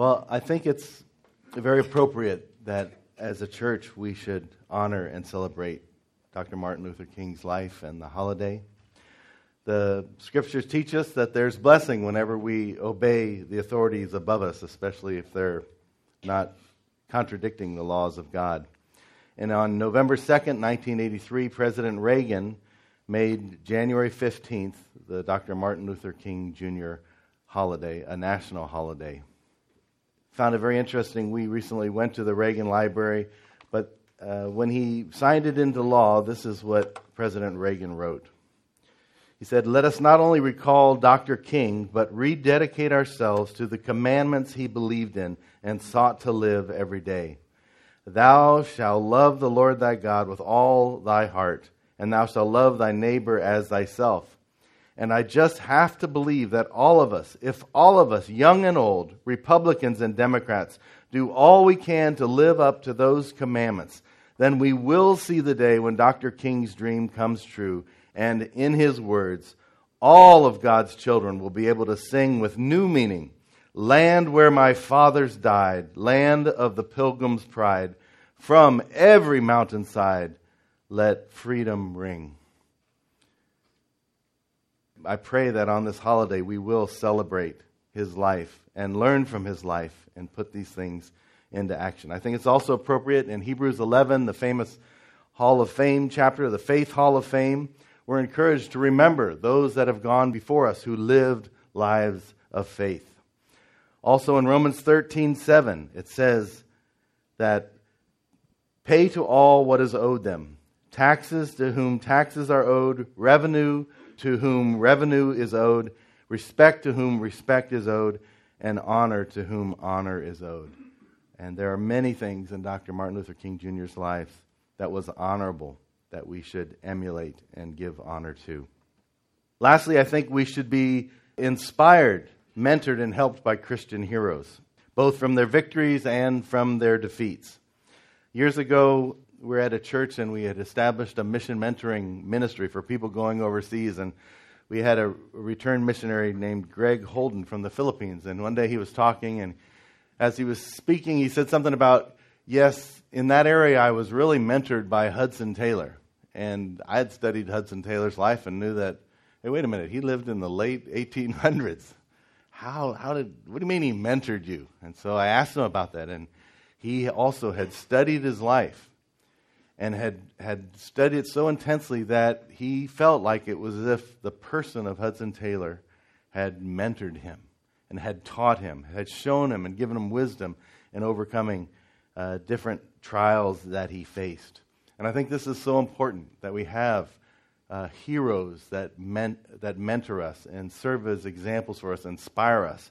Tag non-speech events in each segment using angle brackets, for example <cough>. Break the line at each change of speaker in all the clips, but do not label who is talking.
Well, I think it's very appropriate that as a church we should honor and celebrate Dr. Martin Luther King's life and the holiday. The scriptures teach us that there's blessing whenever we obey the authorities above us, especially if they're not contradicting the laws of God. And on November 2nd, 1983, President Reagan made January 15th the Dr. Martin Luther King Jr. holiday, a national holiday. Found it very interesting. We recently went to the Reagan Library, but uh, when he signed it into law, this is what President Reagan wrote. He said, Let us not only recall Dr. King, but rededicate ourselves to the commandments he believed in and sought to live every day. Thou shalt love the Lord thy God with all thy heart, and thou shalt love thy neighbor as thyself. And I just have to believe that all of us, if all of us, young and old, Republicans and Democrats, do all we can to live up to those commandments, then we will see the day when Dr. King's dream comes true. And in his words, all of God's children will be able to sing with new meaning Land where my fathers died, land of the pilgrim's pride, from every mountainside, let freedom ring. I pray that on this holiday we will celebrate his life and learn from his life and put these things into action. I think it's also appropriate in Hebrews 11, the famous Hall of Fame chapter, the Faith Hall of Fame. We're encouraged to remember those that have gone before us who lived lives of faith. Also in Romans 13, 7, it says that pay to all what is owed them taxes to whom taxes are owed, revenue to whom revenue is owed, respect to whom respect is owed, and honor to whom honor is owed. And there are many things in Dr. Martin Luther King Jr.'s life that was honorable that we should emulate and give honor to. Lastly, I think we should be inspired, mentored, and helped by Christian heroes, both from their victories and from their defeats. Years ago, we were at a church and we had established a mission mentoring ministry for people going overseas. And we had a returned missionary named Greg Holden from the Philippines. And one day he was talking, and as he was speaking, he said something about, yes, in that area I was really mentored by Hudson Taylor. And I had studied Hudson Taylor's life and knew that, hey, wait a minute, he lived in the late 1800s. How, how did, what do you mean he mentored you? And so I asked him about that. And he also had studied his life and had, had studied it so intensely that he felt like it was as if the person of Hudson Taylor had mentored him and had taught him, had shown him and given him wisdom in overcoming uh, different trials that he faced. And I think this is so important that we have uh, heroes that, men- that mentor us and serve as examples for us, inspire us.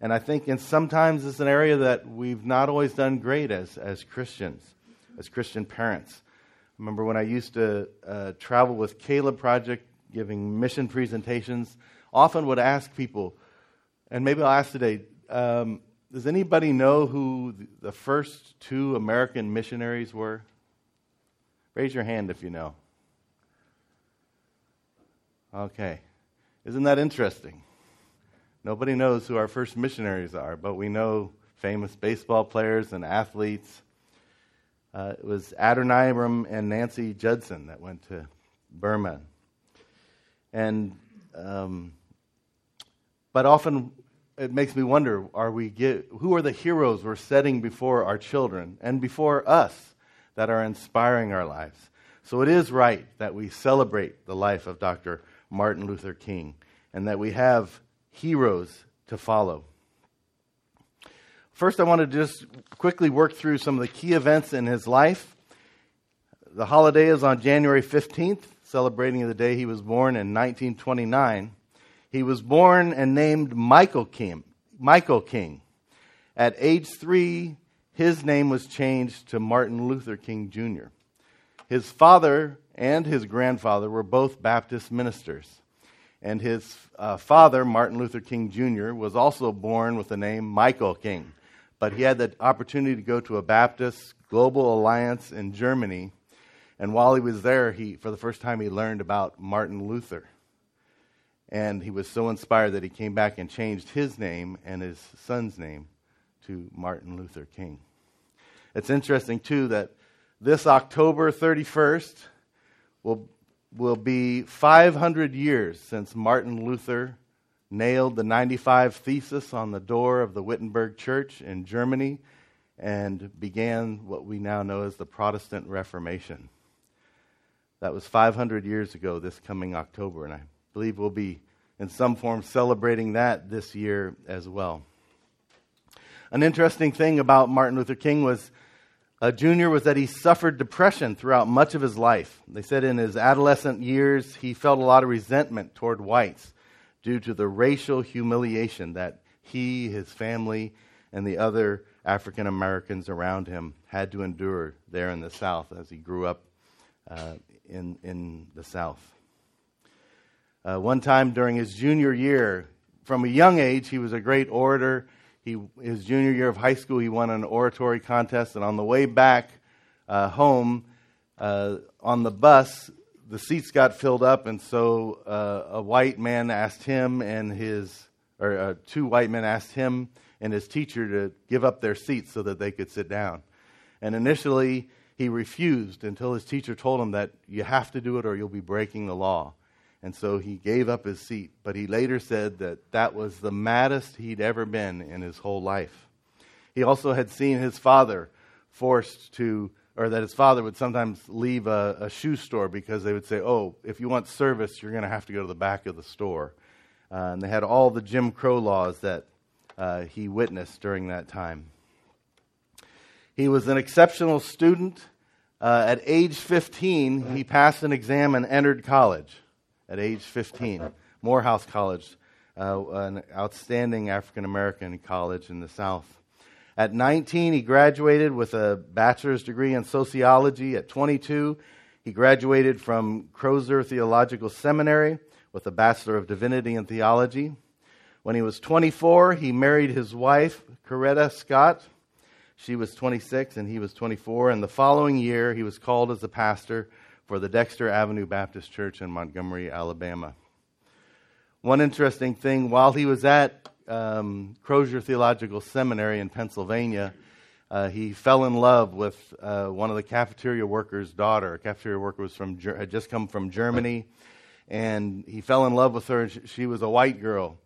And I think and sometimes it's an area that we've not always done great as, as Christians, as Christian parents remember when I used to uh, travel with Caleb Project, giving mission presentations, often would ask people, and maybe I'll ask today, um, does anybody know who the first two American missionaries were? Raise your hand if you know. Okay. Isn't that interesting? Nobody knows who our first missionaries are, but we know famous baseball players and athletes. Uh, it was Adoniram and Nancy Judson that went to Burma. And, um, but often it makes me wonder are we get, who are the heroes we're setting before our children and before us that are inspiring our lives? So it is right that we celebrate the life of Dr. Martin Luther King and that we have heroes to follow. First, I want to just quickly work through some of the key events in his life. The holiday is on January 15th, celebrating the day he was born in 1929. He was born and named Michael King. Michael King. At age three, his name was changed to Martin Luther King Jr. His father and his grandfather were both Baptist ministers. And his uh, father, Martin Luther King Jr., was also born with the name Michael King but he had the opportunity to go to a Baptist Global Alliance in Germany. And while he was there, he, for the first time, he learned about Martin Luther. And he was so inspired that he came back and changed his name and his son's name to Martin Luther King. It's interesting, too, that this October 31st will, will be 500 years since Martin Luther nailed the 95 Thesis on the door of the Wittenberg Church in Germany and began what we now know as the Protestant Reformation. That was 500 years ago this coming October, and I believe we'll be in some form celebrating that this year as well. An interesting thing about Martin Luther King was uh, Jr. was that he suffered depression throughout much of his life. They said in his adolescent years he felt a lot of resentment toward whites due to the racial humiliation that he, his family, and the other African Americans around him had to endure there in the South as he grew up uh, in, in the South. Uh, one time during his junior year, from a young age, he was a great orator. He, his junior year of high school, he won an oratory contest, and on the way back uh, home uh, on the bus, the seats got filled up, and so uh, a white man asked him and his, or uh, two white men asked him and his teacher to give up their seats so that they could sit down. And initially, he refused until his teacher told him that you have to do it or you'll be breaking the law. And so he gave up his seat. But he later said that that was the maddest he'd ever been in his whole life. He also had seen his father forced to, or that his father would sometimes leave a, a shoe store because they would say, oh, if you want service, you're going to have to go to the back of the store. Uh, and they had all the Jim Crow laws that uh, he witnessed during that time. He was an exceptional student. Uh, at age 15, he passed an exam and entered college. At age 15, Morehouse College, uh, an outstanding African American college in the South. At 19, he graduated with a bachelor's degree in sociology. At 22, he graduated from Crozer Theological Seminary with a Bachelor of Divinity in Theology. When he was 24, he married his wife, Coretta Scott. She was 26 and he was 24. And the following year, he was called as a pastor for the Dexter Avenue Baptist Church in Montgomery, Alabama. One interesting thing while he was at um, Crozer Theological Seminary in Pennsylvania, uh, he fell in love with uh, one of the cafeteria workers' daughter. A cafeteria worker was from had just come from Germany, and he fell in love with her. She was a white girl,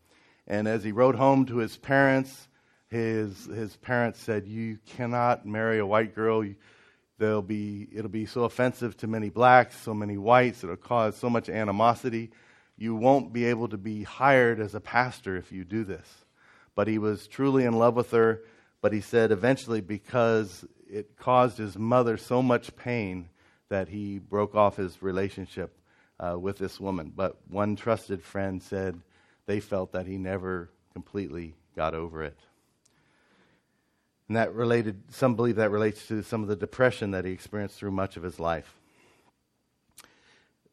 and as he wrote home to his parents, his, his parents said, You cannot marry a white girl. There'll be, it'll be so offensive to many blacks, so many whites, it'll cause so much animosity. You won't be able to be hired as a pastor if you do this. But he was truly in love with her. But he said eventually, because it caused his mother so much pain, that he broke off his relationship uh, with this woman. But one trusted friend said they felt that he never completely got over it. And that related, some believe that relates to some of the depression that he experienced through much of his life.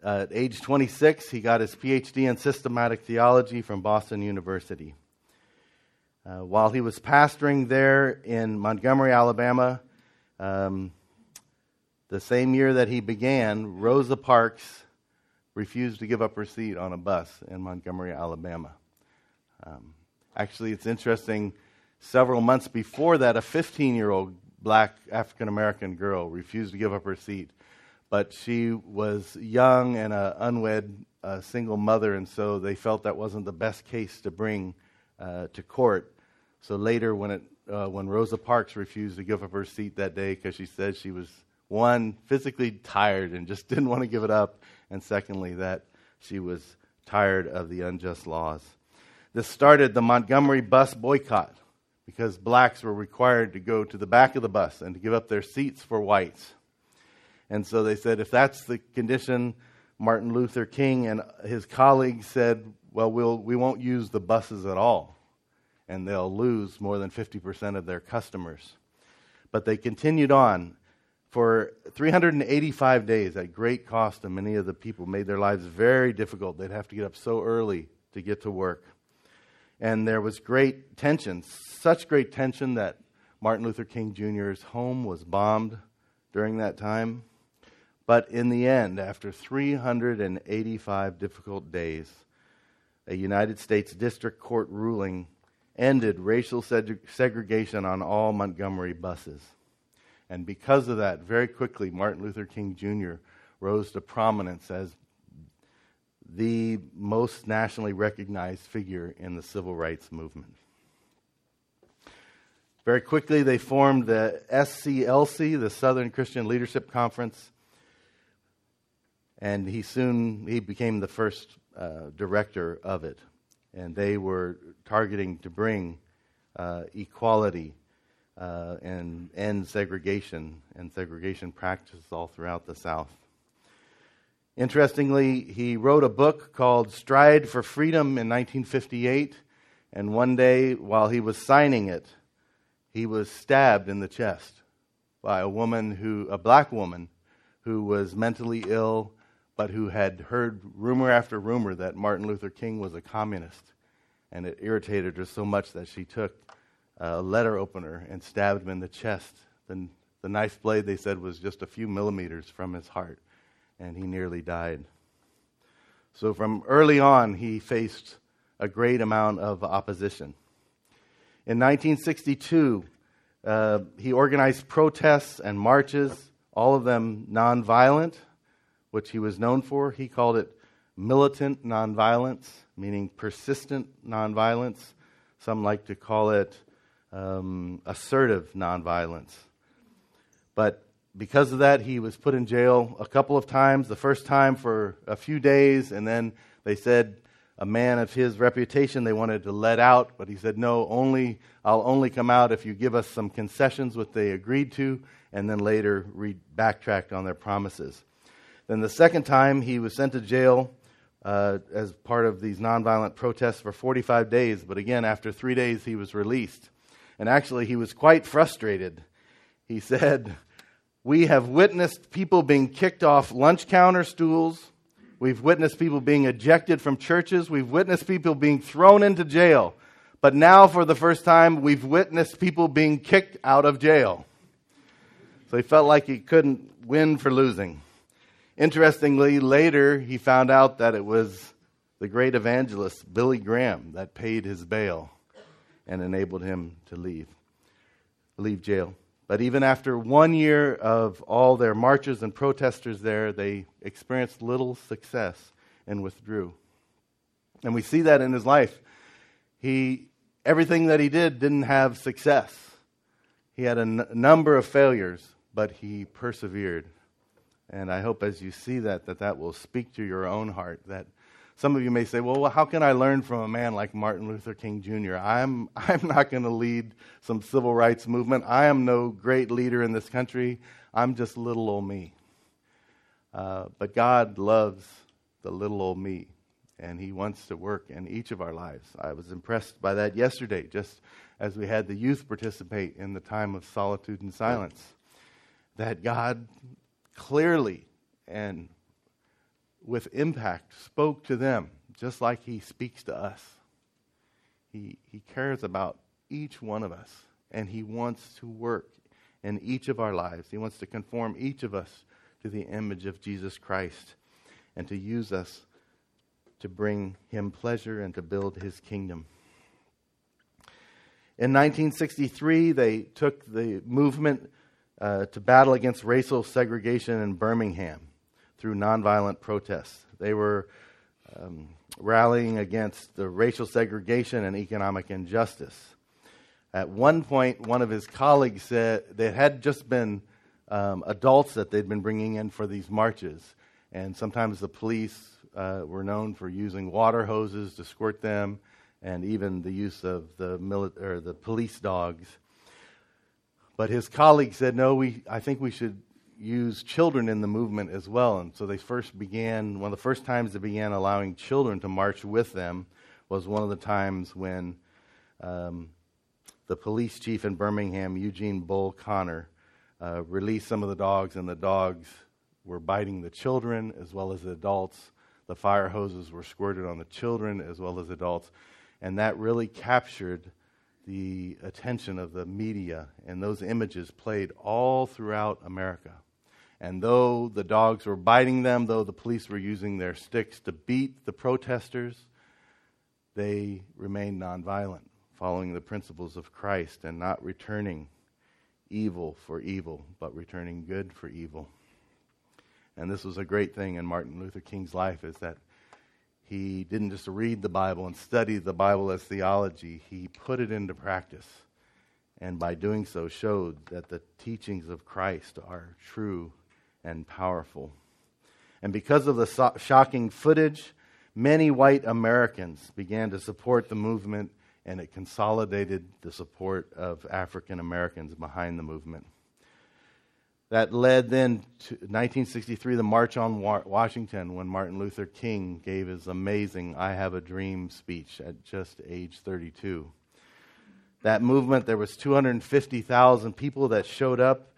Uh, at age 26, he got his PhD in systematic theology from Boston University. Uh, while he was pastoring there in Montgomery, Alabama, um, the same year that he began, Rosa Parks refused to give up her seat on a bus in Montgomery, Alabama. Um, actually, it's interesting Several months before that, a 15 year old black African American girl refused to give up her seat. But she was young and an unwed uh, single mother, and so they felt that wasn't the best case to bring uh, to court. So later, when, it, uh, when Rosa Parks refused to give up her seat that day because she said she was, one, physically tired and just <laughs> didn't want to give it up, and secondly, that she was tired of the unjust laws. This started the Montgomery bus boycott because blacks were required to go to the back of the bus and to give up their seats for whites. And so they said, if that's the condition, Martin Luther King and his colleagues said, well, we'll we won't use the buses at all. And they'll lose more than 50% of their customers. But they continued on. For 385 days, at great cost and many of the people, made their lives very difficult. They'd have to get up so early to get to work. And there was great tension, such great tension that Martin Luther King Jr.'s home was bombed during that time. But in the end, after 385 difficult days, a United States District Court ruling ended racial segregation on all Montgomery buses. And because of that, very quickly, Martin Luther King Jr. rose to prominence as the most nationally recognized figure in the civil rights movement. Very quickly, they formed the SCLC, the Southern Christian Leadership Conference, and he soon he became the first uh, director of it. And they were targeting to bring uh, equality uh, and end segregation and segregation practices all throughout the South. Interestingly, he wrote a book called Stride for Freedom in 1958, and one day while he was signing it, he was stabbed in the chest by a woman who, a black woman, who was mentally ill, but who had heard rumor after rumor that Martin Luther King was a communist. And it irritated her so much that she took a letter opener and stabbed him in the chest. The, the knife blade, they said, was just a few millimeters from his heart, and he nearly died. So, from early on, he faced a great amount of opposition. In 1962, uh, he organized protests and marches, all of them nonviolent, which he was known for. He called it militant nonviolence, meaning persistent nonviolence. Some like to call it um, assertive nonviolence. But because of that, he was put in jail a couple of times. The first time for a few days, and then they said a man of his reputation they wanted to let out, but he said, No, only I'll only come out if you give us some concessions, which they agreed to, and then later re- backtracked on their promises. Then the second time he was sent to jail uh, as part of these nonviolent protests for 45 days, but again, after three days, he was released. And actually, he was quite frustrated. He <laughs> said, We have witnessed people being kicked off lunch counter stools We've witnessed people being ejected from churches. We've witnessed people being thrown into jail. But now, for the first time, we've witnessed people being kicked out of jail. So he felt like he couldn't win for losing. Interestingly, later he found out that it was the great evangelist Billy Graham that paid his bail and enabled him to leave, leave jail. But even after one year of all their marches and protesters there, they experienced little success and withdrew. And we see that in his life. He, everything that he did didn't have success. He had a n- number of failures, but he persevered. And I hope as you see that, that that will speak to your own heart, that some of you may say, well, how can I learn from a man like Martin Luther King Jr.? I'm, <laughs> I'm not going to lead some civil rights movement. I am no great leader in this country. I'm just little old me. Uh, but God loves the little old me, and He wants to work in each of our lives. I was impressed by that yesterday, just as we had the youth participate in the time of solitude and silence. That God clearly and with impact spoke to them just like he speaks to us. He, he cares about each one of us, and he wants to work in each of our lives. He wants to conform each of us to the image of Jesus Christ and to use us to bring him pleasure and to build his kingdom. In 1963, they took the movement uh, to battle against racial segregation in Birmingham through nonviolent protests. They were um, rallying against the racial segregation and economic injustice. At one point, one of his colleagues said they had just been um, adults that they'd been bringing in for these marches, and sometimes the police uh, were known for using water hoses to squirt them, and even the use of the mili- or the police dogs. But his colleague said, "No, we. I think we should use children in the movement as well. And so they first began, one of the first times they began allowing children to march with them was one of the times when um, the police chief in Birmingham, Eugene Bull Connor, uh, released some of the dogs, and the dogs were biting the children as well as the adults. The fire hoses were squirted on the children as well as adults. And that really captured the attention of the media, and those images played all throughout America. And though the dogs were biting them, though the police were using their sticks to beat the protesters, they remained nonviolent following the principles of Christ and not returning evil for evil, but returning good for evil. And this was a great thing in Martin Luther King's life is that he didn't just read the Bible and study the Bible as theology, he put it into practice. And by doing so, showed that the teachings of Christ are true and powerful. And because of the so- shocking footage, many white Americans began to support the movement, and it consolidated the support of African Americans behind the movement. That led then to 1963, the March on Washington, when Martin Luther King gave his amazing I Have a Dream speech at just age 32. That movement, there was 250,000 people that showed up,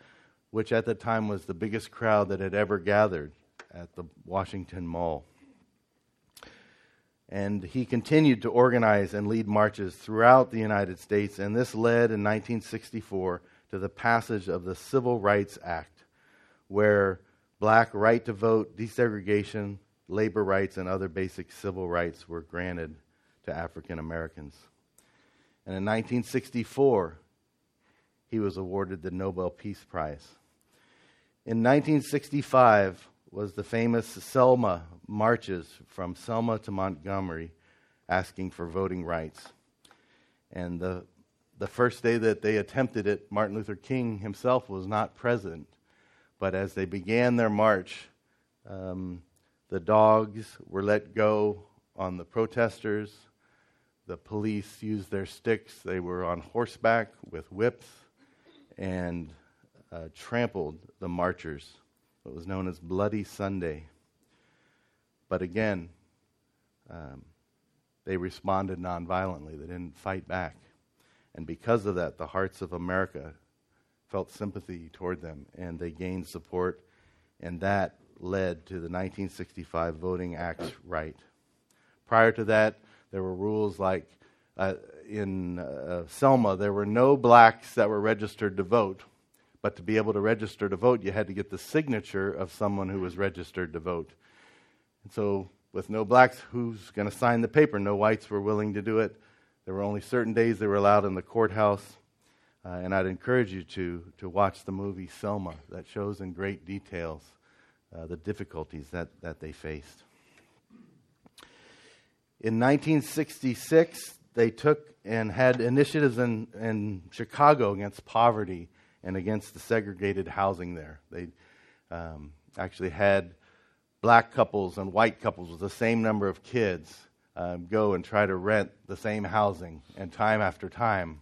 which at the time was the biggest crowd that had ever gathered at the Washington Mall. And he continued to organize and lead marches throughout the United States, and this led in 1964 to the passage of the Civil Rights Act, where black right to vote, desegregation, labor rights, and other basic civil rights were granted to African Americans. And in 1964, he was awarded the Nobel Peace Prize. In 1965 was the famous Selma marches from Selma to Montgomery asking for voting rights. And the the first day that they attempted it, Martin Luther King himself was not present. But as they began their march, um, the dogs were let go on the protesters. The police used their sticks. They were on horseback with whips and uh, trampled the marchers. What was known as Bloody Sunday. But again, um, they responded nonviolently. They didn't fight back. And because of that, the hearts of America felt sympathy toward them and they gained support. And that led to the 1965 Voting Acts right. Prior to that, there were rules like uh, in uh, Selma, there were no blacks that were registered to vote. But to be able to register to vote, you had to get the signature of someone who was registered to vote. And so, with no blacks, who's going to sign the paper? No whites were willing to do it. There were only certain days they were allowed in the courthouse. Uh, and I'd encourage you to, to watch the movie Selma that shows in great details uh, the difficulties that, that they faced. In 1966, they took and had initiatives in, in Chicago against poverty and against the segregated housing there. They um, actually had black couples and white couples with the same number of kids um, go and try to rent the same housing, and time after time,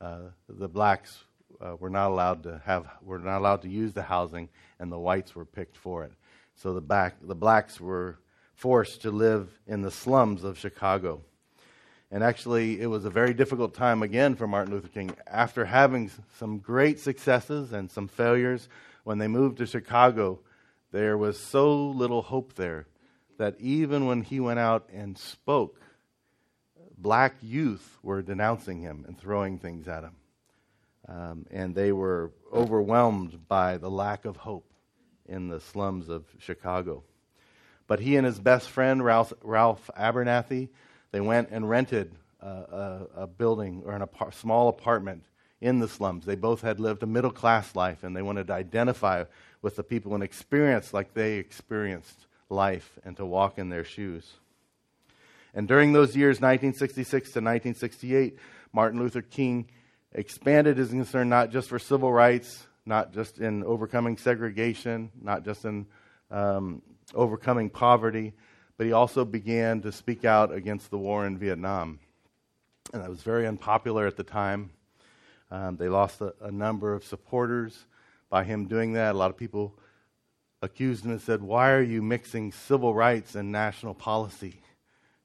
uh, the blacks uh, were not allowed to have were not allowed to use the housing, and the whites were picked for it. So the back the blacks were forced to live in the slums of Chicago. And actually, it was a very difficult time again for Martin Luther King. After having some great successes and some failures, when they moved to Chicago, there was so little hope there that even when he went out and spoke, black youth were denouncing him and throwing things at him. Um, and they were overwhelmed by the lack of hope in the slums of Chicago. But he and his best friend, Ralph, Ralph Abernathy, they went and rented a, a, a building or a small apartment in the slums. They both had lived a middle class life and they wanted to identify with the people and experience like they experienced life and to walk in their shoes. And during those years, 1966 to 1968, Martin Luther King expanded his concern not just for civil rights, not just in overcoming segregation, not just in um, overcoming poverty, but he also began to speak out against the war in Vietnam. And that was very unpopular at the time. Um, they lost a, a number of supporters by him doing that. A lot of people accused him and said, Why are you mixing civil rights and national policy?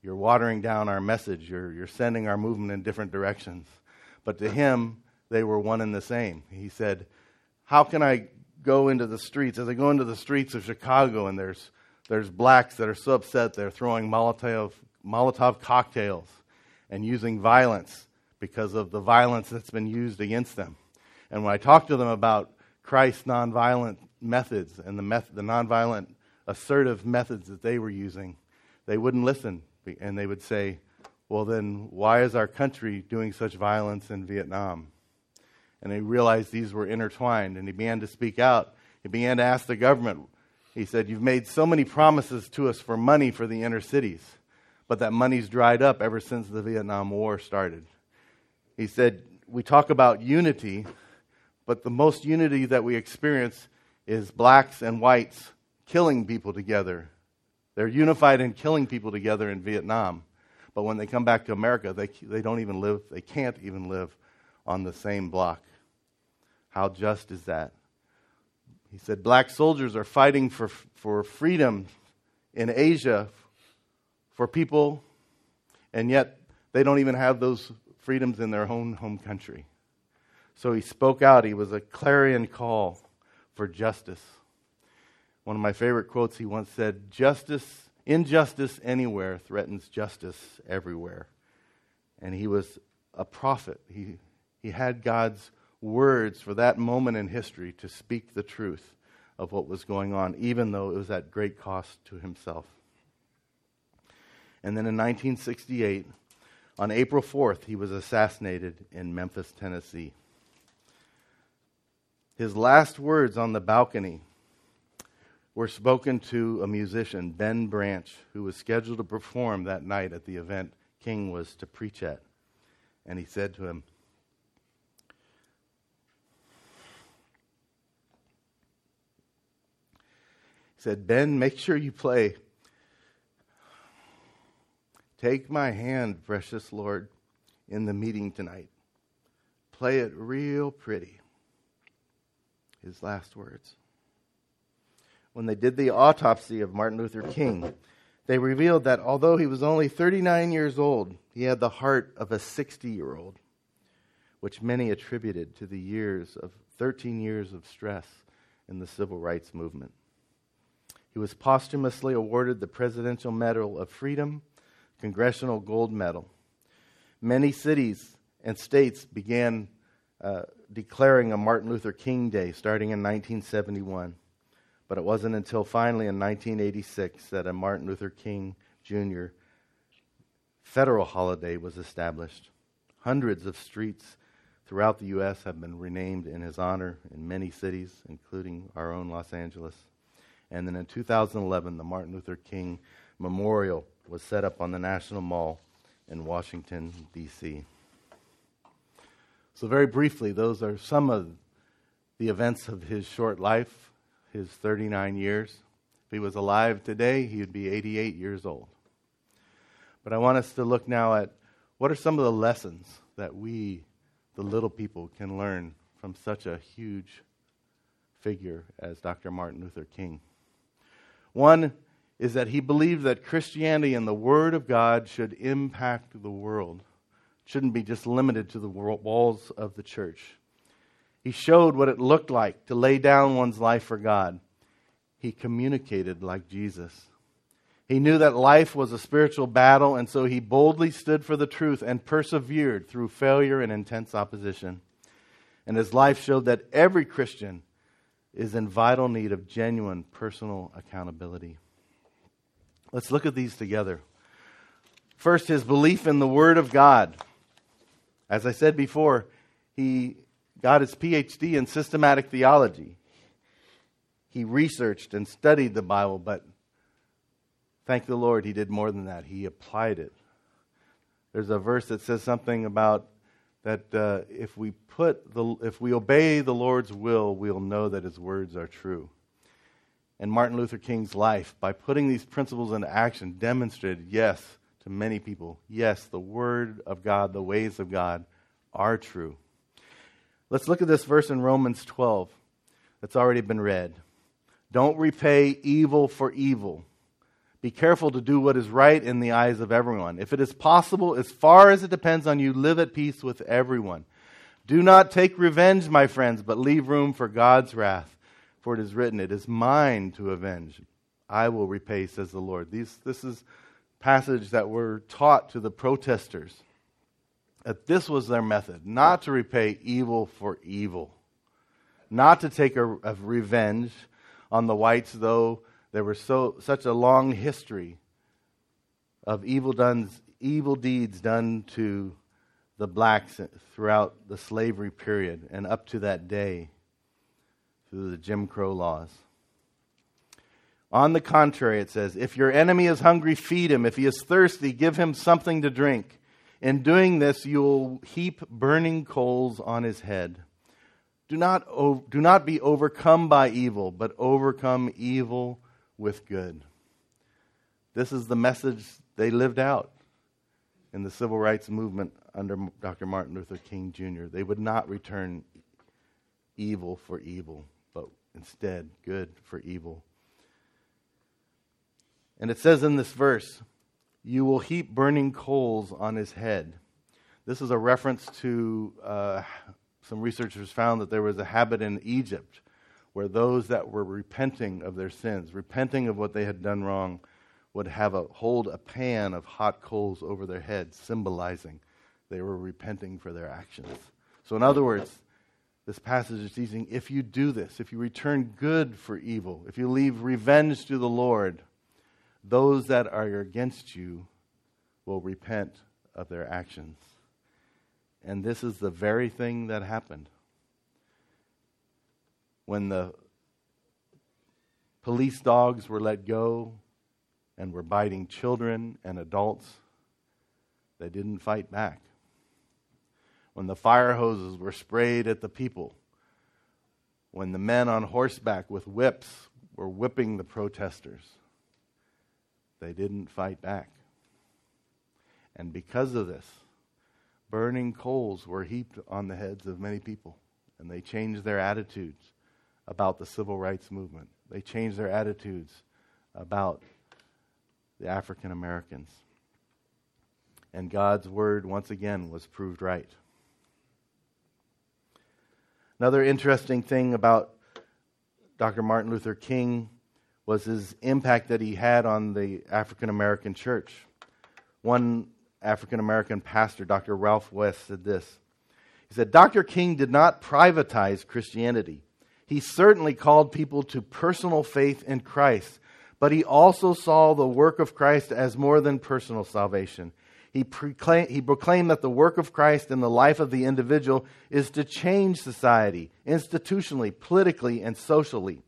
You're watering down our message. You're, you're sending our movement in different directions. But to him, they were one and the same. He said, How can I go into the streets? As I go into the streets of Chicago and there's, there's blacks that are so upset they're throwing Molotov, Molotov cocktails and using violence because of the violence that's been used against them. And when I talk to them about Christ's nonviolent methods and the, meth- the nonviolent assertive methods that they were using, they wouldn't listen. And they would say, well, then why is our country doing such violence in Vietnam? And he realized these were intertwined, and he began to speak out. He began to ask the government. He said, You've made so many promises to us for money for the inner cities, but that money's dried up ever since the Vietnam War started. He said, We talk about unity, but the most unity that we experience is blacks and whites killing people together. They're unified in killing people together in Vietnam. But when they come back to America, they, they don't even live, they can't even live on the same block. How just is that? He said, Black soldiers are fighting for, for freedom in Asia for people, and yet they don't even have those freedoms in their own home country. So he spoke out. He was a clarion call for justice. One of my favorite quotes he once said, Justice Injustice anywhere threatens justice everywhere. And he was a prophet. He, he had God's words for that moment in history to speak the truth of what was going on, even though it was at great cost to himself. And then in 1968, on April 4th, he was assassinated in Memphis, Tennessee. His last words on the balcony were spoken to a musician, Ben Branch, who was scheduled to perform that night at the event King was to preach at. And he said to him, He said, Ben, make sure you play. Take my hand, precious Lord, in the meeting tonight. Play it real pretty. His last words when they did the autopsy of Martin Luther King, they revealed that although he was only 39 years old, he had the heart of a 60 year old, which many attributed to the years of 13 years of stress in the civil rights movement. He was posthumously awarded the Presidential Medal of Freedom, Congressional Gold Medal. Many cities and states began uh, declaring a Martin Luther King Day starting in 1971. But it wasn't until finally in 1986 that a Martin Luther King Jr. federal holiday was established. Hundreds of streets throughout the U.S. have been renamed in his honor in many cities, including our own Los Angeles. And then in 2011, the Martin Luther King Memorial was set up on the National Mall in Washington, D.C. So, very briefly, those are some of the events of his short life his 39 years. If he was alive today, he would be 88 years old. But I want us to look now at what are some of the lessons that we, the little people, can learn from such a huge figure as Dr. Martin Luther King. One is that he believed that Christianity and the Word of God should impact the world, shouldn't be just limited to the walls of the church. He showed what it looked like to lay down one's life for God. He communicated like Jesus. He knew that life was a spiritual battle, and so he boldly stood for the truth and persevered through failure and intense opposition. And his life showed that every Christian is in vital need of genuine personal accountability. Let's look at these together. First, his belief in the Word of God. As I said before, he got his PhD in systematic theology. He researched and studied the Bible, but thank the Lord, he did more than that. He applied it. There's a verse that says something about that uh, if we put the if we obey the Lord's will, we'll know that His words are true. And Martin Luther King's life, by putting these principles into action, demonstrated yes to many people, yes, the Word of God, the ways of God are true. Let's look at this verse in Romans 12 that's already been read. Don't repay evil for evil. Be careful to do what is right in the eyes of everyone. If it is possible, as far as it depends on you, live at peace with everyone. Do not take revenge, my friends, but leave room for God's wrath. For it is written, It is mine to avenge. I will repay, says the Lord. These, this is passage that were taught to the protesters that this was their method not to repay evil for evil, not to take a, a revenge on the whites, though there was so, such a long history of evil done, evil deeds done to the blacks throughout the slavery period and up to that day through the Jim Crow laws. On the contrary, it says, if your enemy is hungry, feed him. If he is thirsty, give him something to drink. In doing this, you will heap burning coals on his head. Do not, do not be overcome by evil, but overcome evil with good. This is the message they lived out in the civil rights movement under Dr. Martin Luther King Jr. They would not return evil for evil, but instead good for evil. And it says in this verse, You will heap burning coals on his head. This is a reference to uh, some researchers found that there was a habit in Egypt where those that were repenting of their sins, repenting of what they had done wrong, would have a hold a pan of hot coals over their heads, symbolizing they were repenting for their actions. So, in other words, this passage is teaching if you do this, if you return good for evil, if you leave revenge to the Lord, those that are against you will repent of their actions. And this is the very thing that happened. When the police dogs were let go and were biting children and adults, they didn't fight back. When the fire hoses were sprayed at the people, when the men on horseback with whips were whipping the protesters, they didn't fight back. And because of this, burning coals were heaped on the heads of many people, and they changed their attitudes about the civil rights movement. They changed their attitudes about the African Americans. And God's word, once again, was proved right. Another interesting thing about Dr. Martin Luther King was his impact that he had on the African American church. One African American pastor, Dr. Ralph West, said this. He said, Dr. King did not privatize Christianity. He certainly called people to personal faith in Christ, but he also saw the work of Christ as more than personal salvation. He, proclaim, he proclaimed that the work of Christ in the life of the individual is to change society, institutionally, politically, and socially.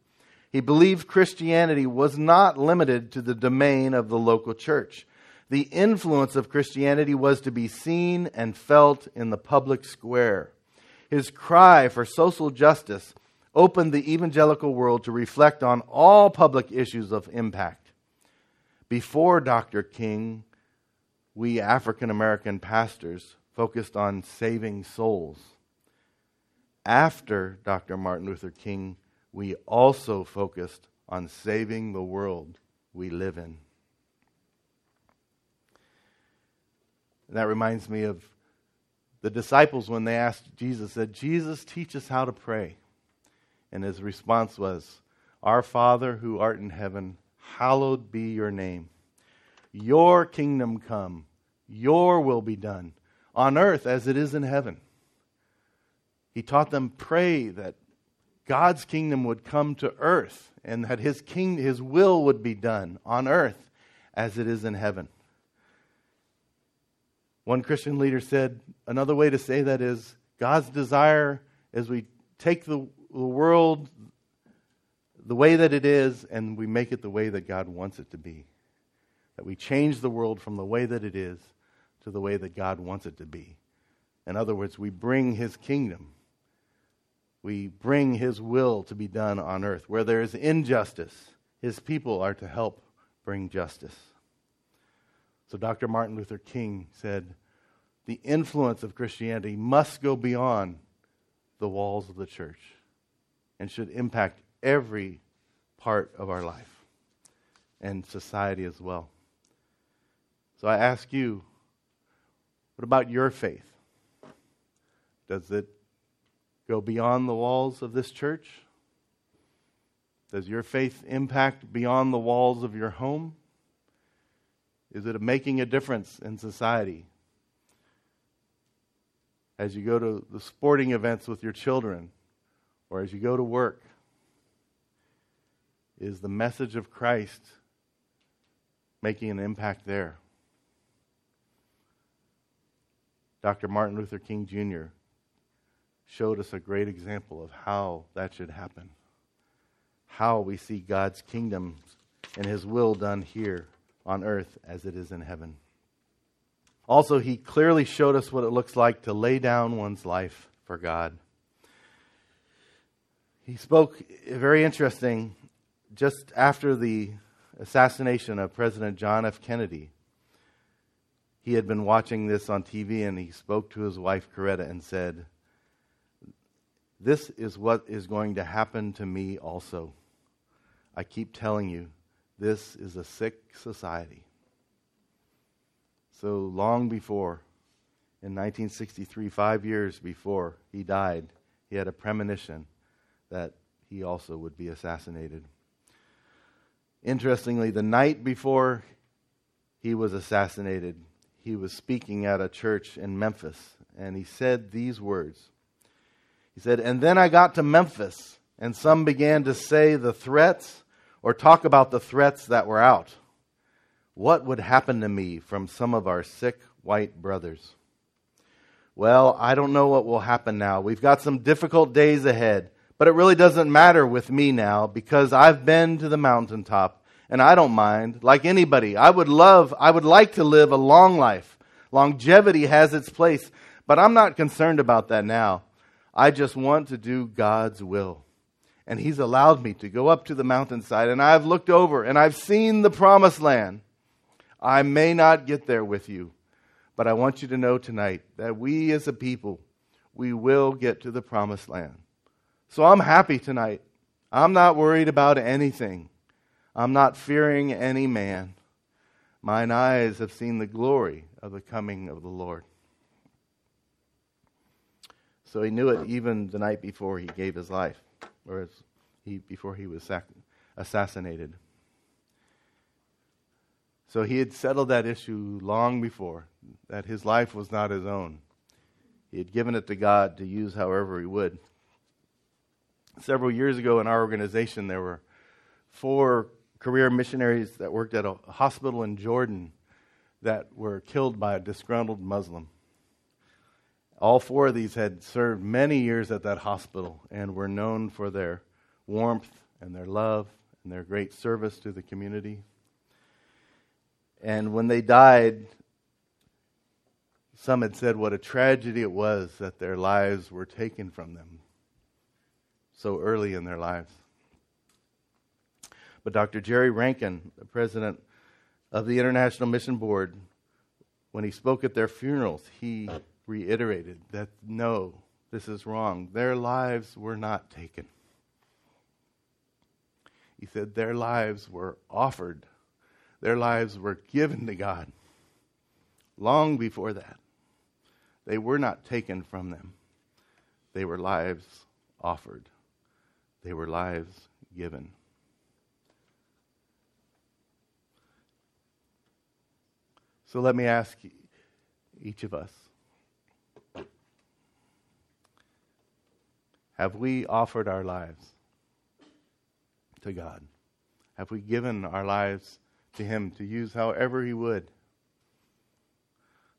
He believed Christianity was not limited to the domain of the local church. The influence of Christianity was to be seen and felt in the public square. His cry for social justice opened the evangelical world to reflect on all public issues of impact. Before Dr. King, we African American pastors focused on saving souls. After Dr. Martin Luther King, we also focused on saving the world we live in. And that reminds me of the disciples when they asked Jesus, said, Jesus, teach us how to pray. And his response was, Our Father who art in heaven, hallowed be your name. Your kingdom come, your will be done, on earth as it is in heaven. He taught them pray that God's kingdom would come to earth and that his king his will would be done on earth as it is in heaven. One Christian leader said another way to say that is God's desire as we take the, the world the way that it is and we make it the way that God wants it to be. That we change the world from the way that it is to the way that God wants it to be. In other words, we bring his kingdom we bring his will to be done on earth. Where there is injustice, his people are to help bring justice. So Dr. Martin Luther King said, the influence of Christianity must go beyond the walls of the church and should impact every part of our life and society as well. So I ask you, what about your faith? Does it go beyond the walls of this church? Does your faith impact beyond the walls of your home? Is it making a difference in society? As you go to the sporting events with your children, or as you go to work, is the message of Christ making an impact there? Dr. Martin Luther King Jr. showed us a great example of how that should happen. How we see God's kingdom and his will done here on earth as it is in heaven. Also, he clearly showed us what it looks like to lay down one's life for God. He spoke eh, very interesting just after the assassination of President John F. Kennedy. He had been watching this on TV and he spoke to his wife, Coretta, and said, This is what is going to happen to me also. I keep telling you, this is a sick society. So long before, in 1963, five years before he died, he had a premonition that he also would be assassinated. Interestingly, the night before he was assassinated, he was speaking at a church in Memphis, and he said these words. He said, And then I got to Memphis, and some began to say the threats or talk about the threats that were out. What would happen to me from some of our sick white brothers? Well, I don't know what will happen now. We've got some difficult days ahead. But it really doesn't matter with me now because I've been to the mountaintop and I don't mind. Like anybody, I would love, I would like to live a long life. Longevity has its place, but I'm not concerned about that now. I just want to do God's will. And He's allowed me to go up to the mountainside and I've looked over and I've seen the promised land. I may not get there with you, but I want you to know tonight that we as a people, we will get to the promised land. So I'm happy tonight. I'm not worried about anything. I'm not fearing any man. Mine eyes have seen the glory of the coming of the Lord. So he knew it even the night before he gave his life, or he, before he was sac- assassinated. So he had settled that issue long before, that his life was not his own. He had given it to God to use however he would several years ago in our organization, there were four career missionaries that worked at a hospital in Jordan that were killed by a disgruntled Muslim. All four of these had served many years at that hospital and were known for their warmth and their love and their great service to the community. And when they died, some had said what a tragedy it was that their lives were taken from them so early in their lives. But Dr. Jerry Rankin, the president of the International Mission Board, when he spoke at their funerals, he reiterated that no, this is wrong. Their lives were not taken. He said their lives were offered, their lives were given to God long before that. They were not taken from them, they were lives offered. They were lives given. So let me ask each of us Have we offered our lives to God? Have we given our lives to Him to use however He would?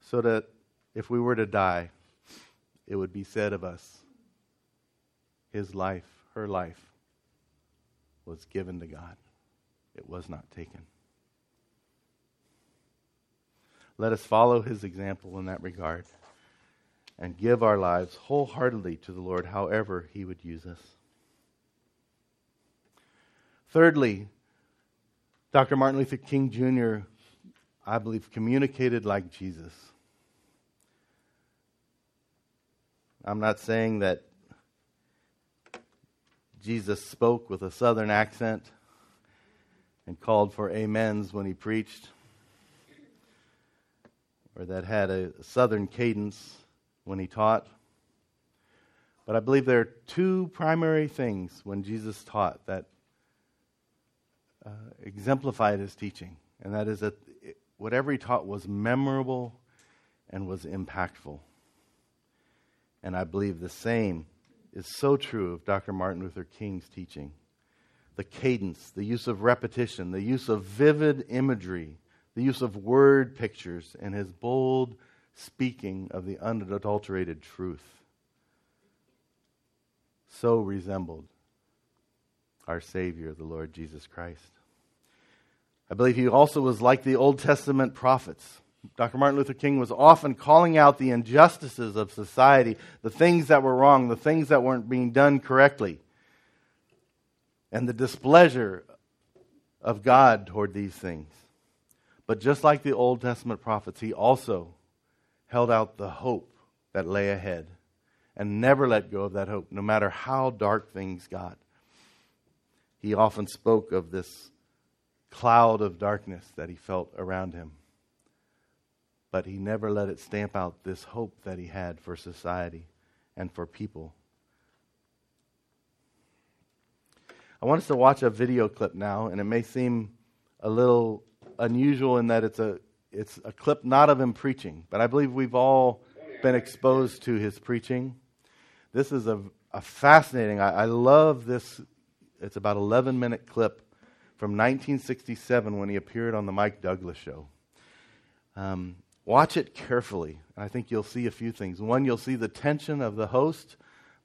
So that if we were to die, it would be said of us, His life her life was given to God, it was not taken. Let us follow his example in that regard and give our lives wholeheartedly to the Lord, however he would use us. Thirdly, Dr. Martin Luther King Jr., I believe, communicated like Jesus. I'm not saying that Jesus spoke with a southern accent and called for amens when he preached, or that had a southern cadence when he taught. But I believe there are two primary things when Jesus taught that uh, exemplified his teaching, and that is that whatever he taught was memorable and was impactful. And I believe the same is so true of Dr. Martin Luther King's teaching. The cadence, the use of repetition, the use of vivid imagery, the use of word pictures, and his bold speaking of the unadulterated truth. So resembled our Savior, the Lord Jesus Christ. I believe he also was like the Old Testament prophets. Dr. Martin Luther King was often calling out the injustices of society, the things that were wrong, the things that weren't being done correctly, and the displeasure of God toward these things. But just like the Old Testament prophets, he also held out the hope that lay ahead and never let go of that hope, no matter how dark things got. He often spoke of this cloud of darkness that he felt around him. But he never let it stamp out this hope that he had for society and for people. I want us to watch a video clip now, and it may seem a little unusual in that it's a it's a clip not of him preaching, but I believe we've all been exposed to his preaching. This is a, a fascinating. I, I love this. It's about 11 minute clip from 1967 when he appeared on the Mike Douglas show. Um, watch it carefully. I think you'll see a few things. One, you'll see the tension of the host,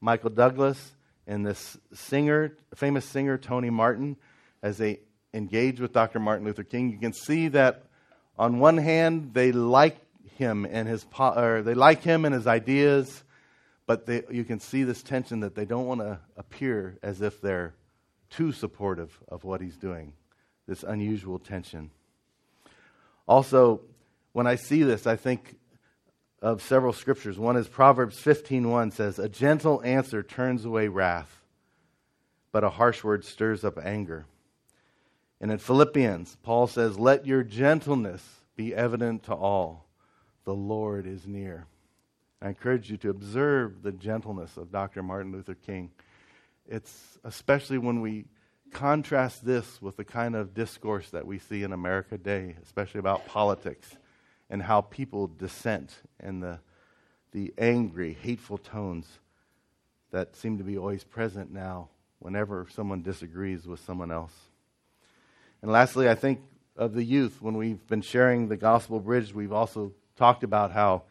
Michael Douglas, and this singer, famous singer Tony Martin, as they engage with Dr. Martin Luther King. You can see that on one hand they like him and his or they like him and his ideas, but they, you can see this tension that they don't want to appear as if they're too supportive of what he's doing. This unusual tension. Also, when I see this, I think of several scriptures. One is Proverbs 15:1 says, "A gentle answer turns away wrath, but a harsh word stirs up anger." And in Philippians, Paul says, "Let your gentleness be evident to all. The Lord is near." I encourage you to observe the gentleness of Dr. Martin Luther King. It's especially when we contrast this with the kind of discourse that we see in America today, especially about politics and how people dissent and the, the angry, hateful tones that seem to be always present now whenever someone disagrees with someone else. And lastly, I think of the youth. When we've been sharing the gospel bridge, we've also talked about how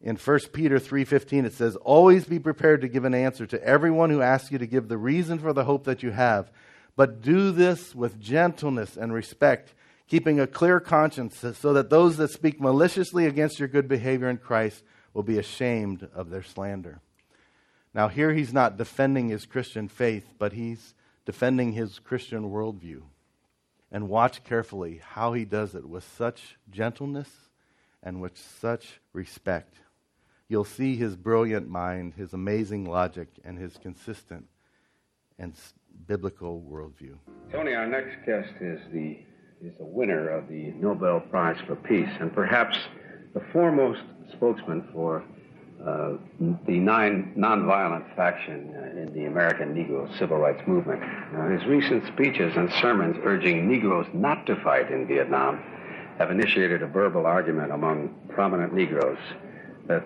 in 1 Peter 3:15 it says, "Always be prepared to give an answer to everyone who asks you to give the reason for the hope that you have, but do this with gentleness and respect, keeping a clear conscience, so that those that speak maliciously against your good behavior in Christ will be ashamed of their slander. Now, here he's not defending his Christian faith, but he's defending his Christian worldview. And watch carefully how he does it with such gentleness and with such respect. You'll see his brilliant mind, his amazing logic, and his consistent and biblical worldview.
Tony, our next guest is the is a winner of the Nobel Prize for Peace and perhaps the foremost spokesman for uh, the nine nonviolent faction uh, in the American Negro civil rights movement. Now, his recent speeches and sermons urging Negroes not to fight in Vietnam have initiated a verbal argument among prominent Negroes that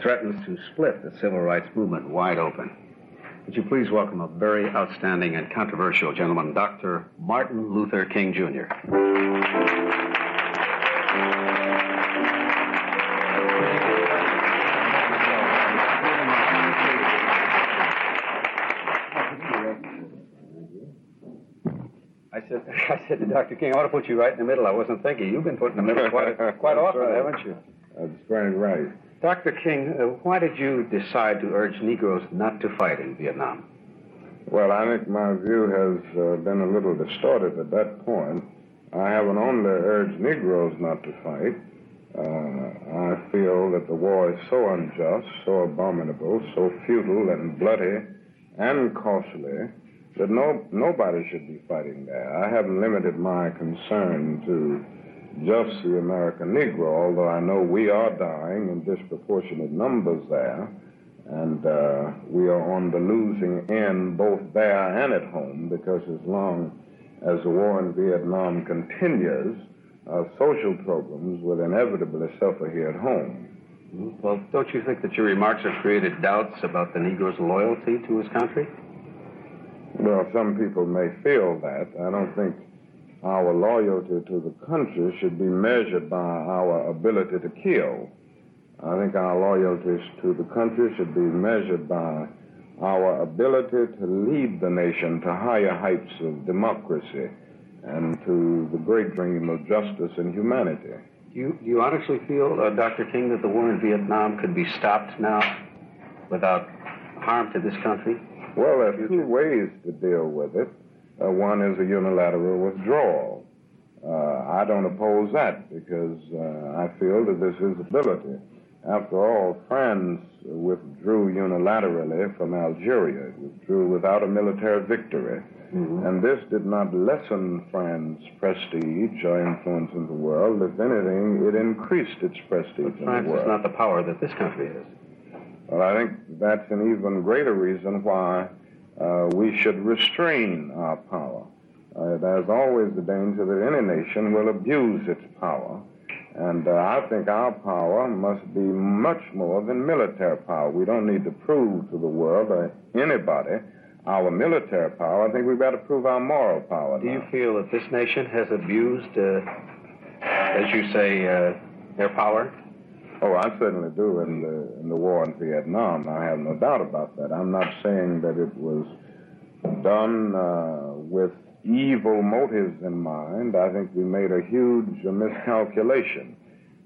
threatens to split the civil rights movement wide open. Would you please welcome a very outstanding and controversial gentleman, Dr. Martin Luther King, Jr. said, to Dr. King, I want to put you right in the middle. I wasn't thinking. You've been put in the middle quite, <laughs> quite often,
right.
haven't you?
That's very right.
Dr. King, uh, why did you decide to urge Negroes not to fight in Vietnam?
Well, I think my view has uh, been a little distorted at that point. I haven't only urged Negroes not to fight. Uh, I feel that the war is so unjust, so abominable, so futile and bloody and costly that no, nobody should be fighting there. I haven't limited my concern to just the American Negro, although I know we are dying in disproportionate numbers there, and uh, we are on the losing end both there and at home because as long as the war in Vietnam continues, uh, social problems will inevitably suffer here at home.
Well, don't you think that your remarks have created doubts about the Negro's loyalty to his country?
Well, some people may feel that. I don't think our loyalty to the country should be measured by our ability to kill. I think our loyalties to the country should be measured by our ability to lead the nation to higher heights of democracy and to the great dream of justice and humanity.
Do you, you honestly feel, uh, Dr. King, that the war in Vietnam could be stopped now without harm to this country?
Well, there are two ways to deal with it. Uh, one is a unilateral withdrawal. Uh, I don't oppose that because uh, I feel that this is ability. After all, France withdrew unilaterally from Algeria. It withdrew without a military victory. Mm-hmm. And this did not lessen France's prestige or influence in the world. If anything, it increased its prestige
but France
in the world.
France is not the power that this country is.
Well, I think that's an even greater reason why uh, we should restrain our power. Uh, there's always the danger that any nation will abuse its power. And uh, I think our power must be much more than military power. We don't need to prove to the world or anybody our military power. I think we've got to prove our moral power.
Do
now.
you feel that this nation has abused, uh, as you say, uh, their power?
Oh, I certainly do in the in the war in Vietnam. I have no doubt about that. I'm not saying that it was done uh, with evil motives in mind. I think we made a huge miscalculation.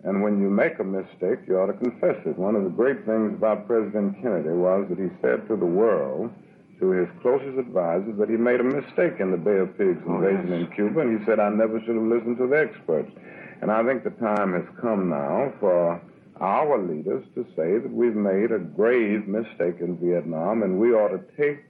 And when you make a mistake, you ought to confess it. One of the great things about President Kennedy was that he said to the world, to his closest advisors, that he made a mistake in the Bay of Pigs invasion oh, yes. in Cuba, and he said, I never should have listened to the experts. And I think the time has come now for our leaders to say that we've made a grave mistake in Vietnam and we ought to take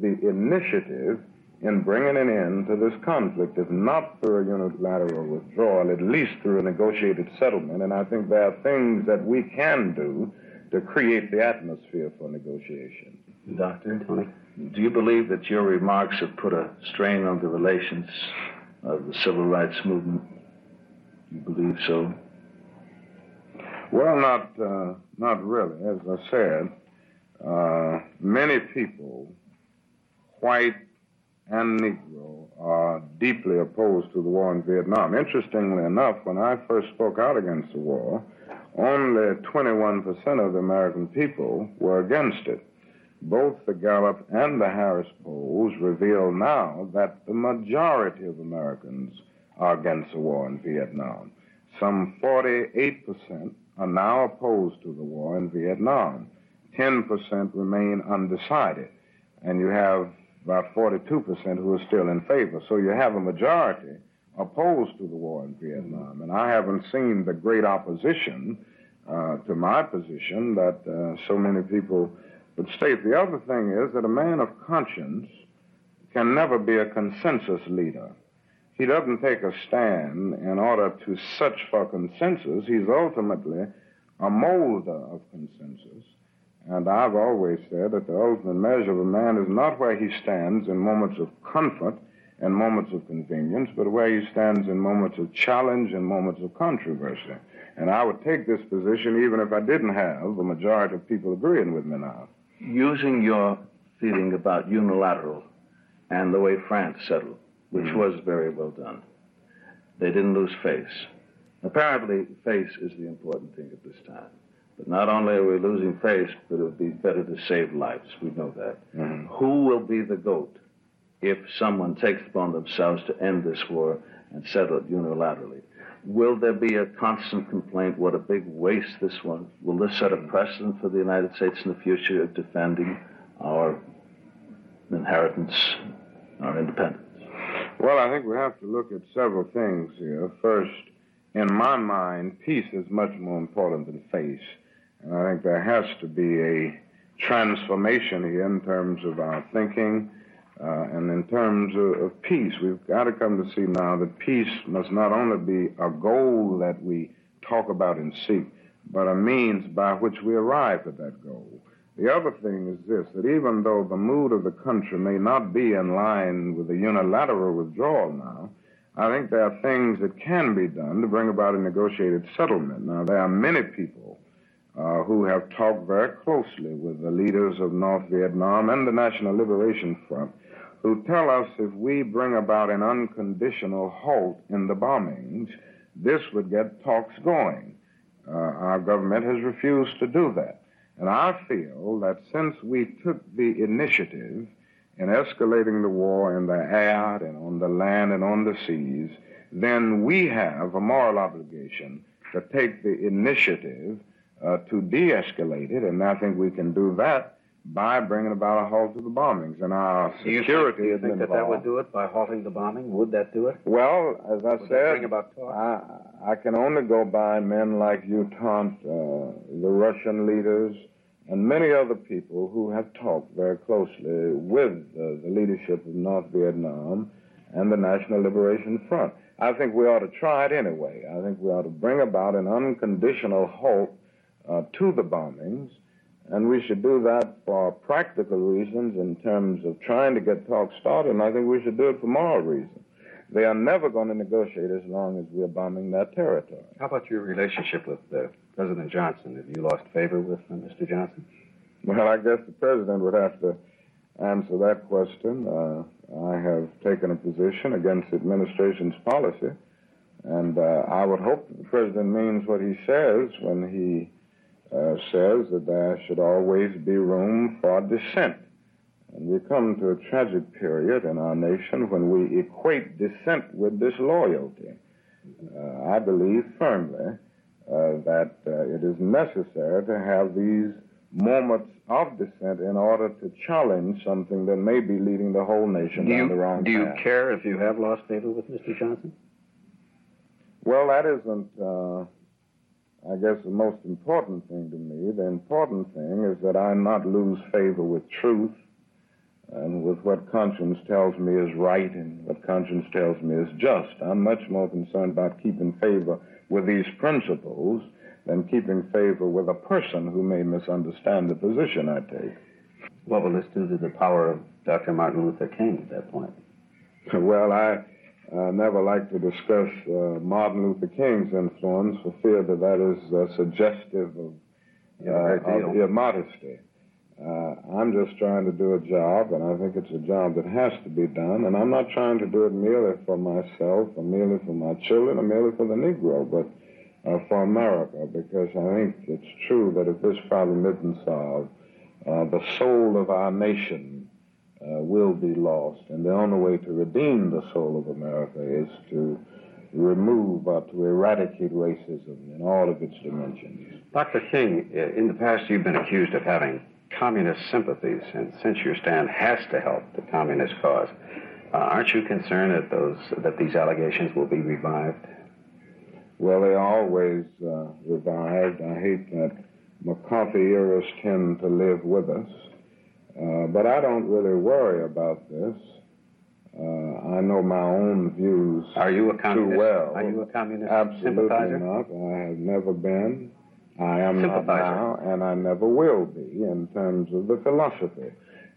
the initiative in bringing an end to this conflict, if not through a unilateral withdrawal, at least through a negotiated settlement. And I think there are things that we can do to create the atmosphere for negotiation.
Doctor, Tony, do you believe that your remarks have put a strain on the relations of the civil rights movement? You believe so?
Well, not uh, not really. As I said, uh, many people, white and Negro, are deeply opposed to the war in Vietnam. Interestingly enough, when I first spoke out against the war, only 21% of the American people were against it. Both the Gallup and the Harris polls reveal now that the majority of Americans are against the war in Vietnam. Some 48% are now opposed to the war in Vietnam. 10% remain undecided. And you have about 42% who are still in favor. So you have a majority opposed to the war in Vietnam. And I haven't seen the great opposition uh, to my position that uh, so many people would state. The other thing is that a man of conscience can never be a consensus leader. He doesn't take a stand in order to search for consensus. He's ultimately a molder of consensus. And I've always said that the ultimate measure of a man is not where he stands in moments of comfort and moments of convenience, but where he stands in moments of challenge and moments of controversy. And I would take this position even if I didn't have a majority of people agreeing with me now.
Using your feeling about unilateral and the way France settled, which mm-hmm. was very well done. They didn't lose face. Apparently, face is the important thing at this time. But not only are we losing face, but it would be better to save lives. We know that. Mm-hmm. Who will be the goat if someone takes upon themselves to end this war and settle it unilaterally? Will there be a constant complaint? What a big waste this was. Will this set a precedent for the United States in the future of defending our inheritance, our independence?
Well, I think we have to look at several things here. First, in my mind, peace is much more important than face. And I think there has to be a transformation here in terms of our thinking uh, and in terms of, of peace. We've got to come to see now that peace must not only be a goal that we talk about and seek, but a means by which we arrive at that goal. The other thing is this that even though the mood of the country may not be in line with the unilateral withdrawal now, I think there are things that can be done to bring about a negotiated settlement. Now, there are many people uh, who have talked very closely with the leaders of North Vietnam and the National Liberation Front who tell us if we bring about an unconditional halt in the bombings, this would get talks going. Uh, our government has refused to do that. And I feel that since we took the initiative in escalating the war in the air and on the land and on the seas, then we have a moral obligation to take the initiative uh, to de escalate it, and I think we can do that by bringing about a halt to the bombings. And our
Do you
security
think, do you think that that would do it by halting the bombing? Would that do it?
Well, as I
Would
said,
about talk?
I, I can only go by men like U Thant, uh, the Russian leaders, and many other people who have talked very closely with uh, the leadership of North Vietnam and the National Liberation Front. I think we ought to try it anyway. I think we ought to bring about an unconditional halt uh, to the bombings, and we should do that for practical reasons in terms of trying to get talks started, and I think we should do it for moral reasons. They are never going to negotiate as long as we're bombing that territory.
How about your relationship with uh, President Johnson? Have you lost favor with uh, Mr. Johnson?
Well, I guess the president would have to answer that question. Uh, I have taken a position against the administration's policy, and uh, I would hope that the president means what he says when he uh, says that there should always be room for dissent. And we come to a tragic period in our nation when we equate dissent with disloyalty. Uh, I believe firmly uh, that uh, it is necessary to have these moments of dissent in order to challenge something that may be leading the whole nation
Do
down the
you,
wrong
do you
path.
care if you have lost favor with Mr. Johnson?
Well, that isn't, uh, I guess, the most important thing to me. The important thing is that I not lose favor with truth and with what conscience tells me is right and what conscience tells me is just. I'm much more concerned about keeping favor with these principles than keeping favor with a person who may misunderstand the position I take.
What will this do to the power of Dr. Martin Luther King at that point?
Well, I uh, never like to discuss uh, Martin Luther King's influence for fear that that is uh, suggestive of,
great
of
deal.
immodesty. Uh, I'm just trying to do a job, and I think it's a job that has to be done. And I'm not trying to do it merely for myself, or merely for my children, or merely for the Negro, but uh, for America, because I think it's true that if this problem isn't solved, uh, the soul of our nation uh, will be lost. And the only way to redeem the soul of America is to remove or to eradicate racism in all of its dimensions.
Dr. King, uh, in the past you've been accused of having communist sympathies, and since your stand has to help the communist cause, uh, aren't you concerned that those that these allegations will be revived?
Well, they are always uh, revived. I hate that McCarthy eras tend to live with us. Uh, but I don't really worry about this. Uh, I know my own views
Are you a communist?
too well.
Are you a communist
Absolutely
sympathizer?
not. I have never been. I am not now, and I never will be in terms of the philosophy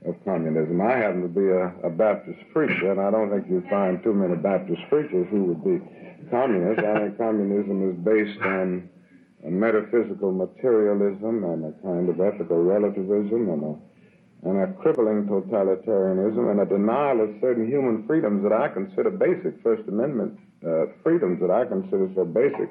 of communism. I happen to be a, a Baptist preacher, and I don't think you'd find too many Baptist preachers who would be communists. I think communism is based on a metaphysical materialism and a kind of ethical relativism and a and a crippling totalitarianism and a denial of certain human freedoms that I consider basic, First Amendment uh, freedoms that I consider so basic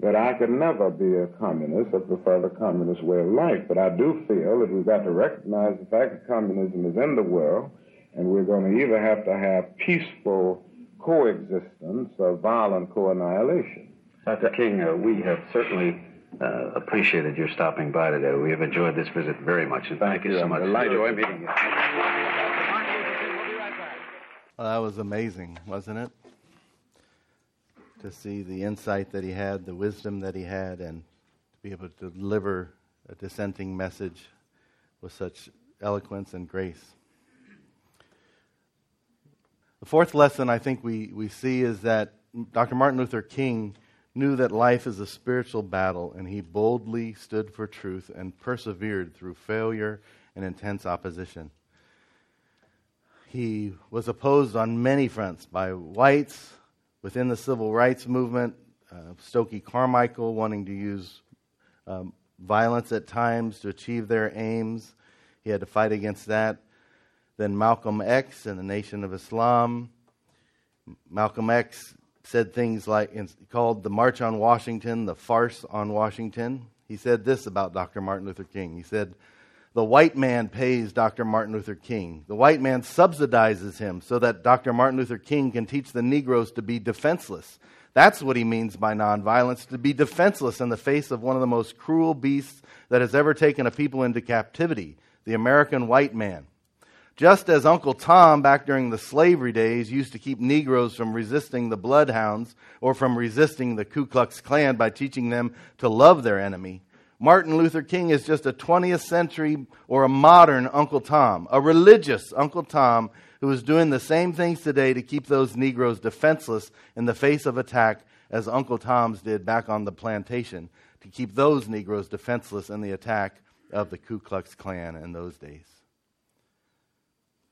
that I could never be a communist or prefer the communist way of life. But I do feel that we've got to recognize the fact that communism is in the world, and we're going to either have to have peaceful coexistence or violent co-annihilation.
Dr. King, uh, we have certainly uh, appreciated your stopping by today. We have enjoyed this visit very much, and thank,
Thank
you
you.
so much.
delighted.
Enjoy meeting you.
Well, that was amazing, wasn't it? To see the insight that he had, the wisdom that he had, and to be able to deliver a dissenting message with such eloquence and grace. The fourth lesson I think we, we see is that Dr. Martin Luther King knew that life is a spiritual battle, and he boldly stood for truth and persevered through failure and intense opposition. He was opposed on many fronts by whites within the civil rights movement, uh, Stokely Carmichael wanting to use um, violence at times to achieve their aims. He had to fight against that. Then Malcolm X and the Nation of Islam. Malcolm X said things like, called the March on Washington the farce on Washington. He said this about Dr. Martin Luther King. He said, The white man pays Dr. Martin Luther King. The white man subsidizes him so that Dr. Martin Luther King can teach the Negroes to be defenseless. That's what he means by nonviolence to be defenseless in the face of one of the most cruel beasts that has ever taken a people into captivity the American white man. Just as Uncle Tom, back during the slavery days, used to keep Negroes from resisting the bloodhounds or from resisting the Ku Klux Klan by teaching them to love their enemy, Martin Luther King is just a 20th century or a modern Uncle Tom, a religious Uncle Tom who is doing the same things today to keep those Negroes defenseless in the face of attack as Uncle Tom's did back on the plantation to keep those Negroes defenseless in the attack of the Ku Klux Klan in those days.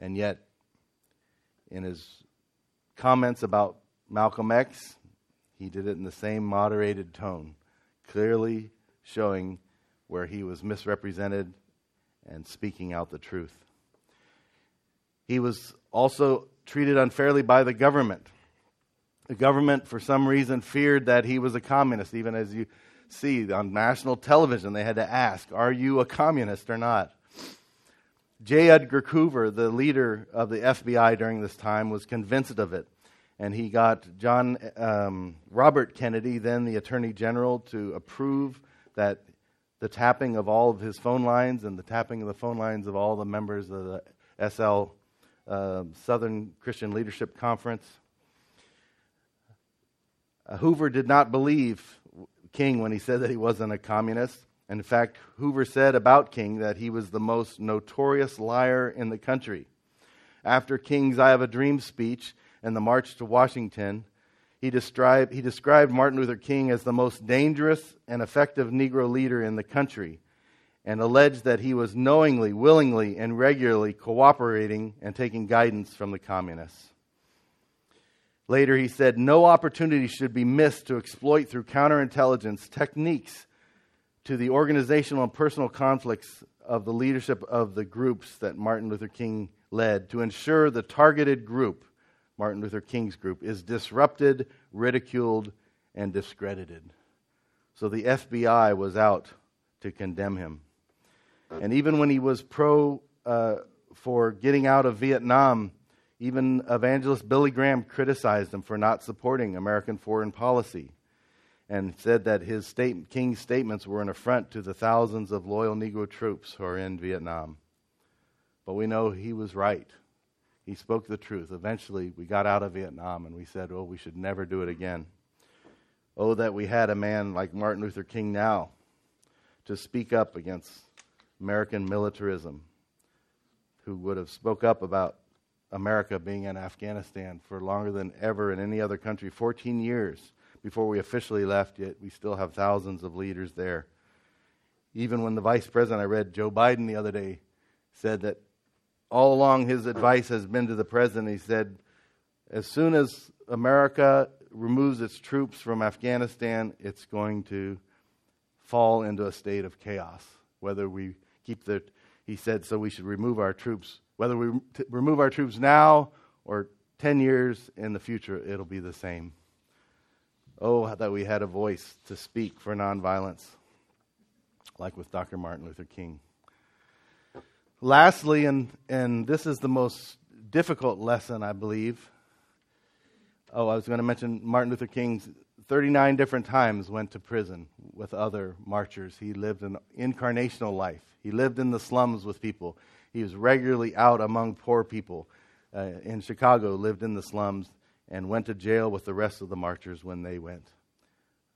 And yet, in his comments about Malcolm X, he did it in the same moderated tone, clearly showing where he was misrepresented and speaking out the truth. He was also treated unfairly by the government. The government, for some reason, feared that he was a communist, even as you see on national television, they had to ask, Are you a communist or not? J. Edgar Hoover, the leader of the FBI during this time, was convinced of it. And he got John um, Robert Kennedy, then the Attorney General, to approve that the tapping of all of his phone lines and the tapping of the phone lines of all the members of the SL uh, Southern Christian Leadership Conference. Uh, Hoover did not believe King when he said that he wasn't a communist. In fact, Hoover said about King that he was the most notorious liar in the country. After King's I Have a Dream speech and the March to Washington, he described, he described Martin Luther King as the most dangerous and effective Negro leader in the country and alleged that he was knowingly, willingly, and regularly cooperating and taking guidance from the communists. Later, he said, No opportunity should be missed to exploit through counterintelligence techniques to the organizational and personal conflicts of the leadership of the groups that Martin Luther King led to ensure the targeted group, Martin Luther King's group, is disrupted, ridiculed, and discredited. So the FBI was out to condemn him. And even when he was pro uh, for getting out of Vietnam, even evangelist Billy Graham criticized him for not supporting American foreign policy and said that his state, King's statements were an affront to the thousands of loyal Negro troops who are in Vietnam. But we know he was right. He spoke the truth. Eventually, we got out of Vietnam and we said, oh, we should never do it again. Oh, that we had a man like Martin Luther King now to speak up against American militarism, who would have spoke up about America being in Afghanistan for longer than ever in any other country, 14 years before we officially left, yet we still have thousands of leaders there. Even when the vice president, I read Joe Biden the other day, said that all along his advice has been to the president, he said, as soon as America removes its troops from Afghanistan, it's going to fall into a state of chaos. Whether we keep the, he said, so we should remove our troops. Whether we remove our troops now or 10 years in the future, it'll be the same. Oh, that we had a voice to speak for nonviolence, like with Dr. Martin Luther King. Lastly, and, and this is the most difficult lesson, I believe. Oh, I was going to mention Martin Luther King's 39 different times went to prison with other marchers. He lived an incarnational life. He lived in the slums with people. He was regularly out among poor people. Uh, in Chicago, lived in the slums and went to jail with the rest of the marchers when they went.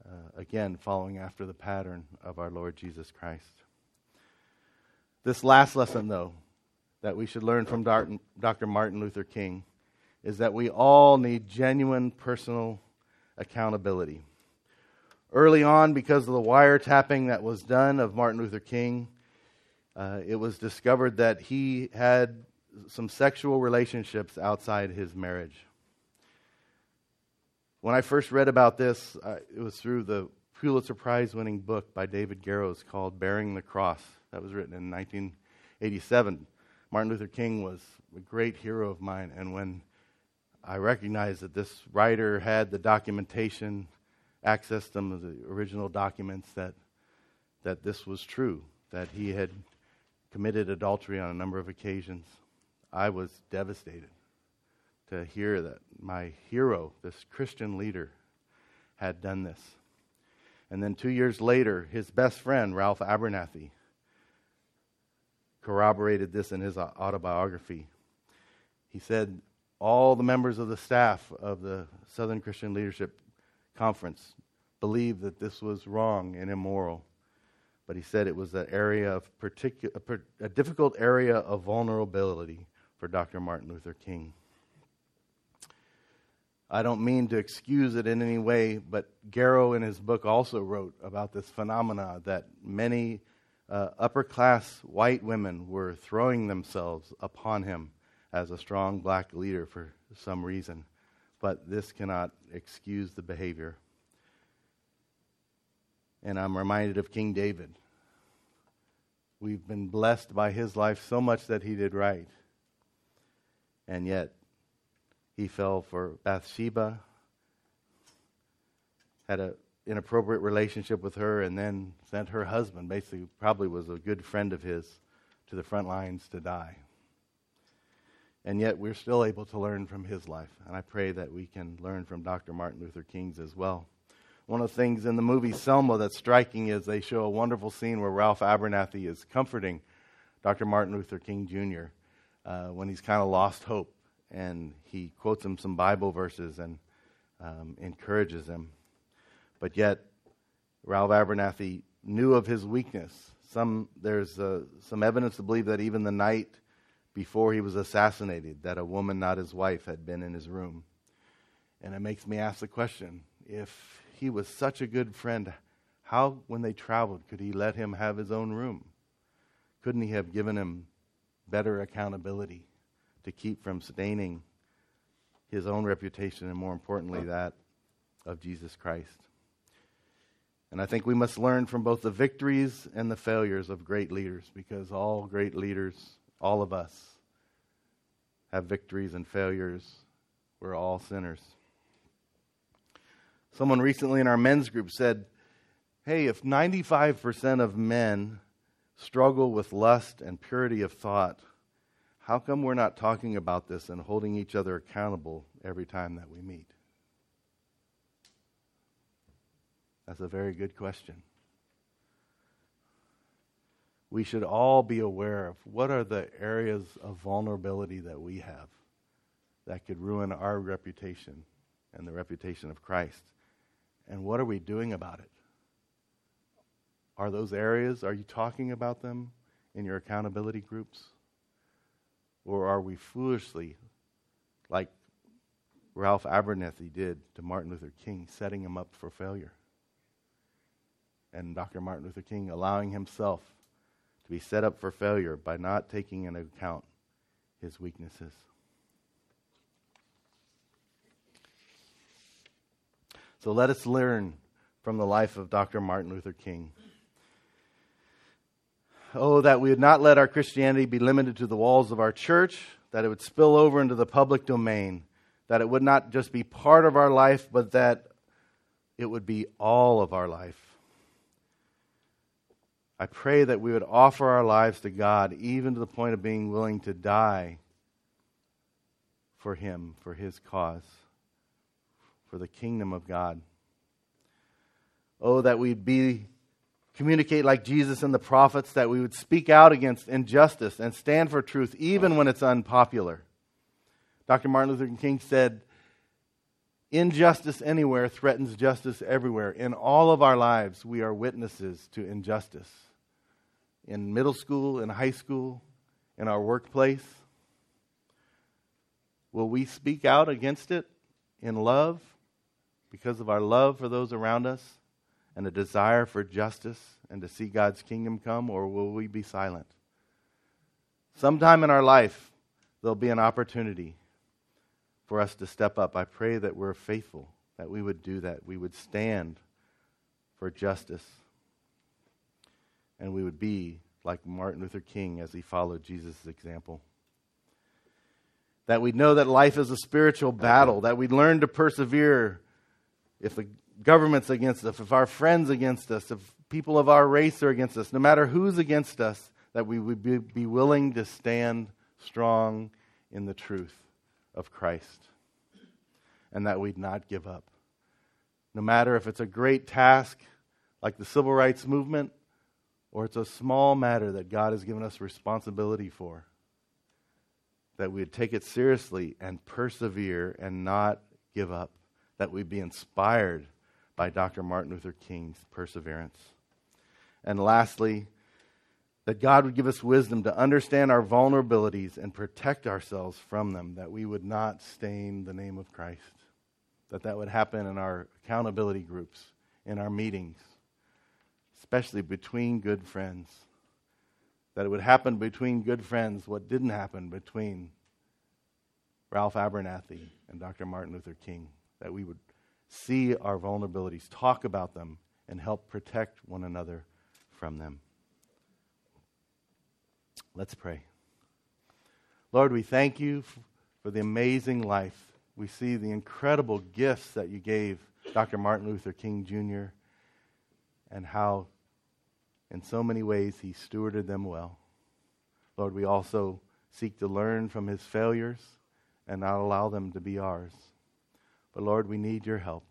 Uh, again, following after the pattern of our Lord Jesus Christ. This last lesson, though, that we should learn from Dr. Martin Luther King is that we all need genuine personal accountability. Early on, because of the wiretapping that was done of Martin Luther King, uh, it was discovered that he had some sexual relationships outside his marriage. When I first read about this, uh, it was through the Pulitzer Prize winning book by David Garrows called Bearing the Cross. That was written in 1987. Martin Luther King was a great hero of mine, and when I recognized that this writer had the documentation, access to the original documents that that this was true, that he had committed adultery on a number of occasions. I was devastated to hear that my hero, this Christian leader, had done this. And then two years later, his best friend, Ralph Abernathy, corroborated this in his autobiography. He said, All the members of the staff of the Southern Christian Leadership Conference believed that this was wrong and immoral. But he said it was an area of particular, a difficult area of vulnerability for Dr. Martin Luther King. I don't mean to excuse it in any way, but Garrow in his book also wrote about this phenomena that many uh, upper class white women were throwing themselves upon him as a strong black leader for some reason. But this cannot excuse the behavior. And I'm reminded of King David. We've been blessed by his life so much that he did right. And yet, he fell for Bathsheba, had an inappropriate relationship with her, and then sent her husband, basically, probably was a good friend of his, to the front lines to die. And yet, we're still able to learn from his life. And I pray that we can learn from Dr. Martin Luther King's as well. One of the things in the movie Selma that's striking is they show a wonderful scene where Ralph Abernathy is comforting Dr. Martin Luther King Jr. Uh, when he's kind of lost hope and he quotes him some Bible verses and um, encourages him. But yet, Ralph Abernathy knew of his weakness. Some, there's uh, some evidence to believe that even the night before he was assassinated, that a woman, not his wife, had been in his room. And it makes me ask the question if he was such a good friend, how, when they traveled, could he let him have his own room? Couldn't he have given him better accountability? To keep from staining his own reputation and, more importantly, that of Jesus Christ. And I think we must learn from both the victories and the failures of great leaders because all great leaders, all of us, have victories and failures. We're all sinners. Someone recently in our men's group said, Hey, if 95% of men struggle with lust and purity of thought, how come we're not talking about this and holding each other accountable every time that we meet? That's a very good question. We should all be aware of what are the areas of vulnerability that we have that could ruin our reputation and the reputation of Christ. And what are we doing about it? Are those areas, are you talking about them in your accountability groups? Or are we foolishly, like Ralph Abernathy did to Martin Luther King, setting him up for failure? And Dr. Martin Luther King allowing himself to be set up for failure by not taking into account his weaknesses. So let us learn from the life of Dr. Martin Luther King. Oh, that we would not let our Christianity be limited to the walls of our church, that it would spill over into the public domain, that it would not just be part of our life, but that it would be all of our life. I pray that we would offer our lives to God, even to the point of being willing to die for Him, for His cause, for the kingdom of God. Oh, that we'd be communicate like Jesus and the prophets, that we would speak out against injustice and stand for truth, even when it's unpopular. Dr. Martin Luther King said, Injustice anywhere threatens justice everywhere. In all of our lives, we are witnesses to injustice. In middle school, in high school, in our workplace. Will we speak out against it in love because of our love for those around us? And a desire for justice and to see God's kingdom come, or will we be silent? Sometime in our life, there'll be an opportunity for us to step up. I pray that we're faithful, that we would do that. We would stand for justice, and we would be like Martin Luther King as he followed Jesus' example. that we'd know that life is a spiritual battle, that we'd learn to persevere if government's against us, if our friends against us, if people of our race are against us, no matter who's against us, that we would be, willing to stand strong in the truth of Christ and that we'd not give up. No matter if it's a great task like the civil rights movement or it's a small matter that God has given us responsibility for, that we'd take it seriously and persevere and not give up, that we'd be inspired by Dr. Martin Luther King's perseverance. And lastly, that God would give us wisdom to understand our vulnerabilities and protect ourselves from them, that we would not stain the name of Christ, that that would happen in our accountability groups, in our meetings, especially between good friends, that it would happen between good friends what didn't happen between Ralph Abernathy and Dr. Martin Luther King, that we would see our vulnerabilities, talk about them, and help protect one another from them. Let's pray. Lord, we thank you for the amazing life. We see the incredible gifts that you gave Dr. Martin Luther King Jr. and how, in so many ways, he stewarded them well. Lord, we also seek to learn from his failures and not allow them to be ours. But Lord, we need your help.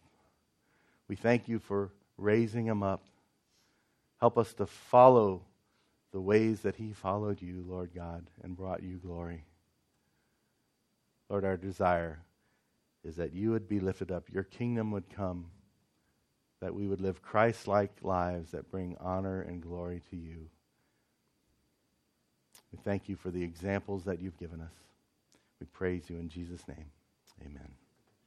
We thank you for raising him up. Help us to follow the ways that he followed you, Lord God, and brought you glory. Lord, our desire is that you would be lifted up, your kingdom would come, that we would live Christ like lives that bring honor and glory to you. We thank you for the examples that you've given us. We praise you in Jesus' name. Amen.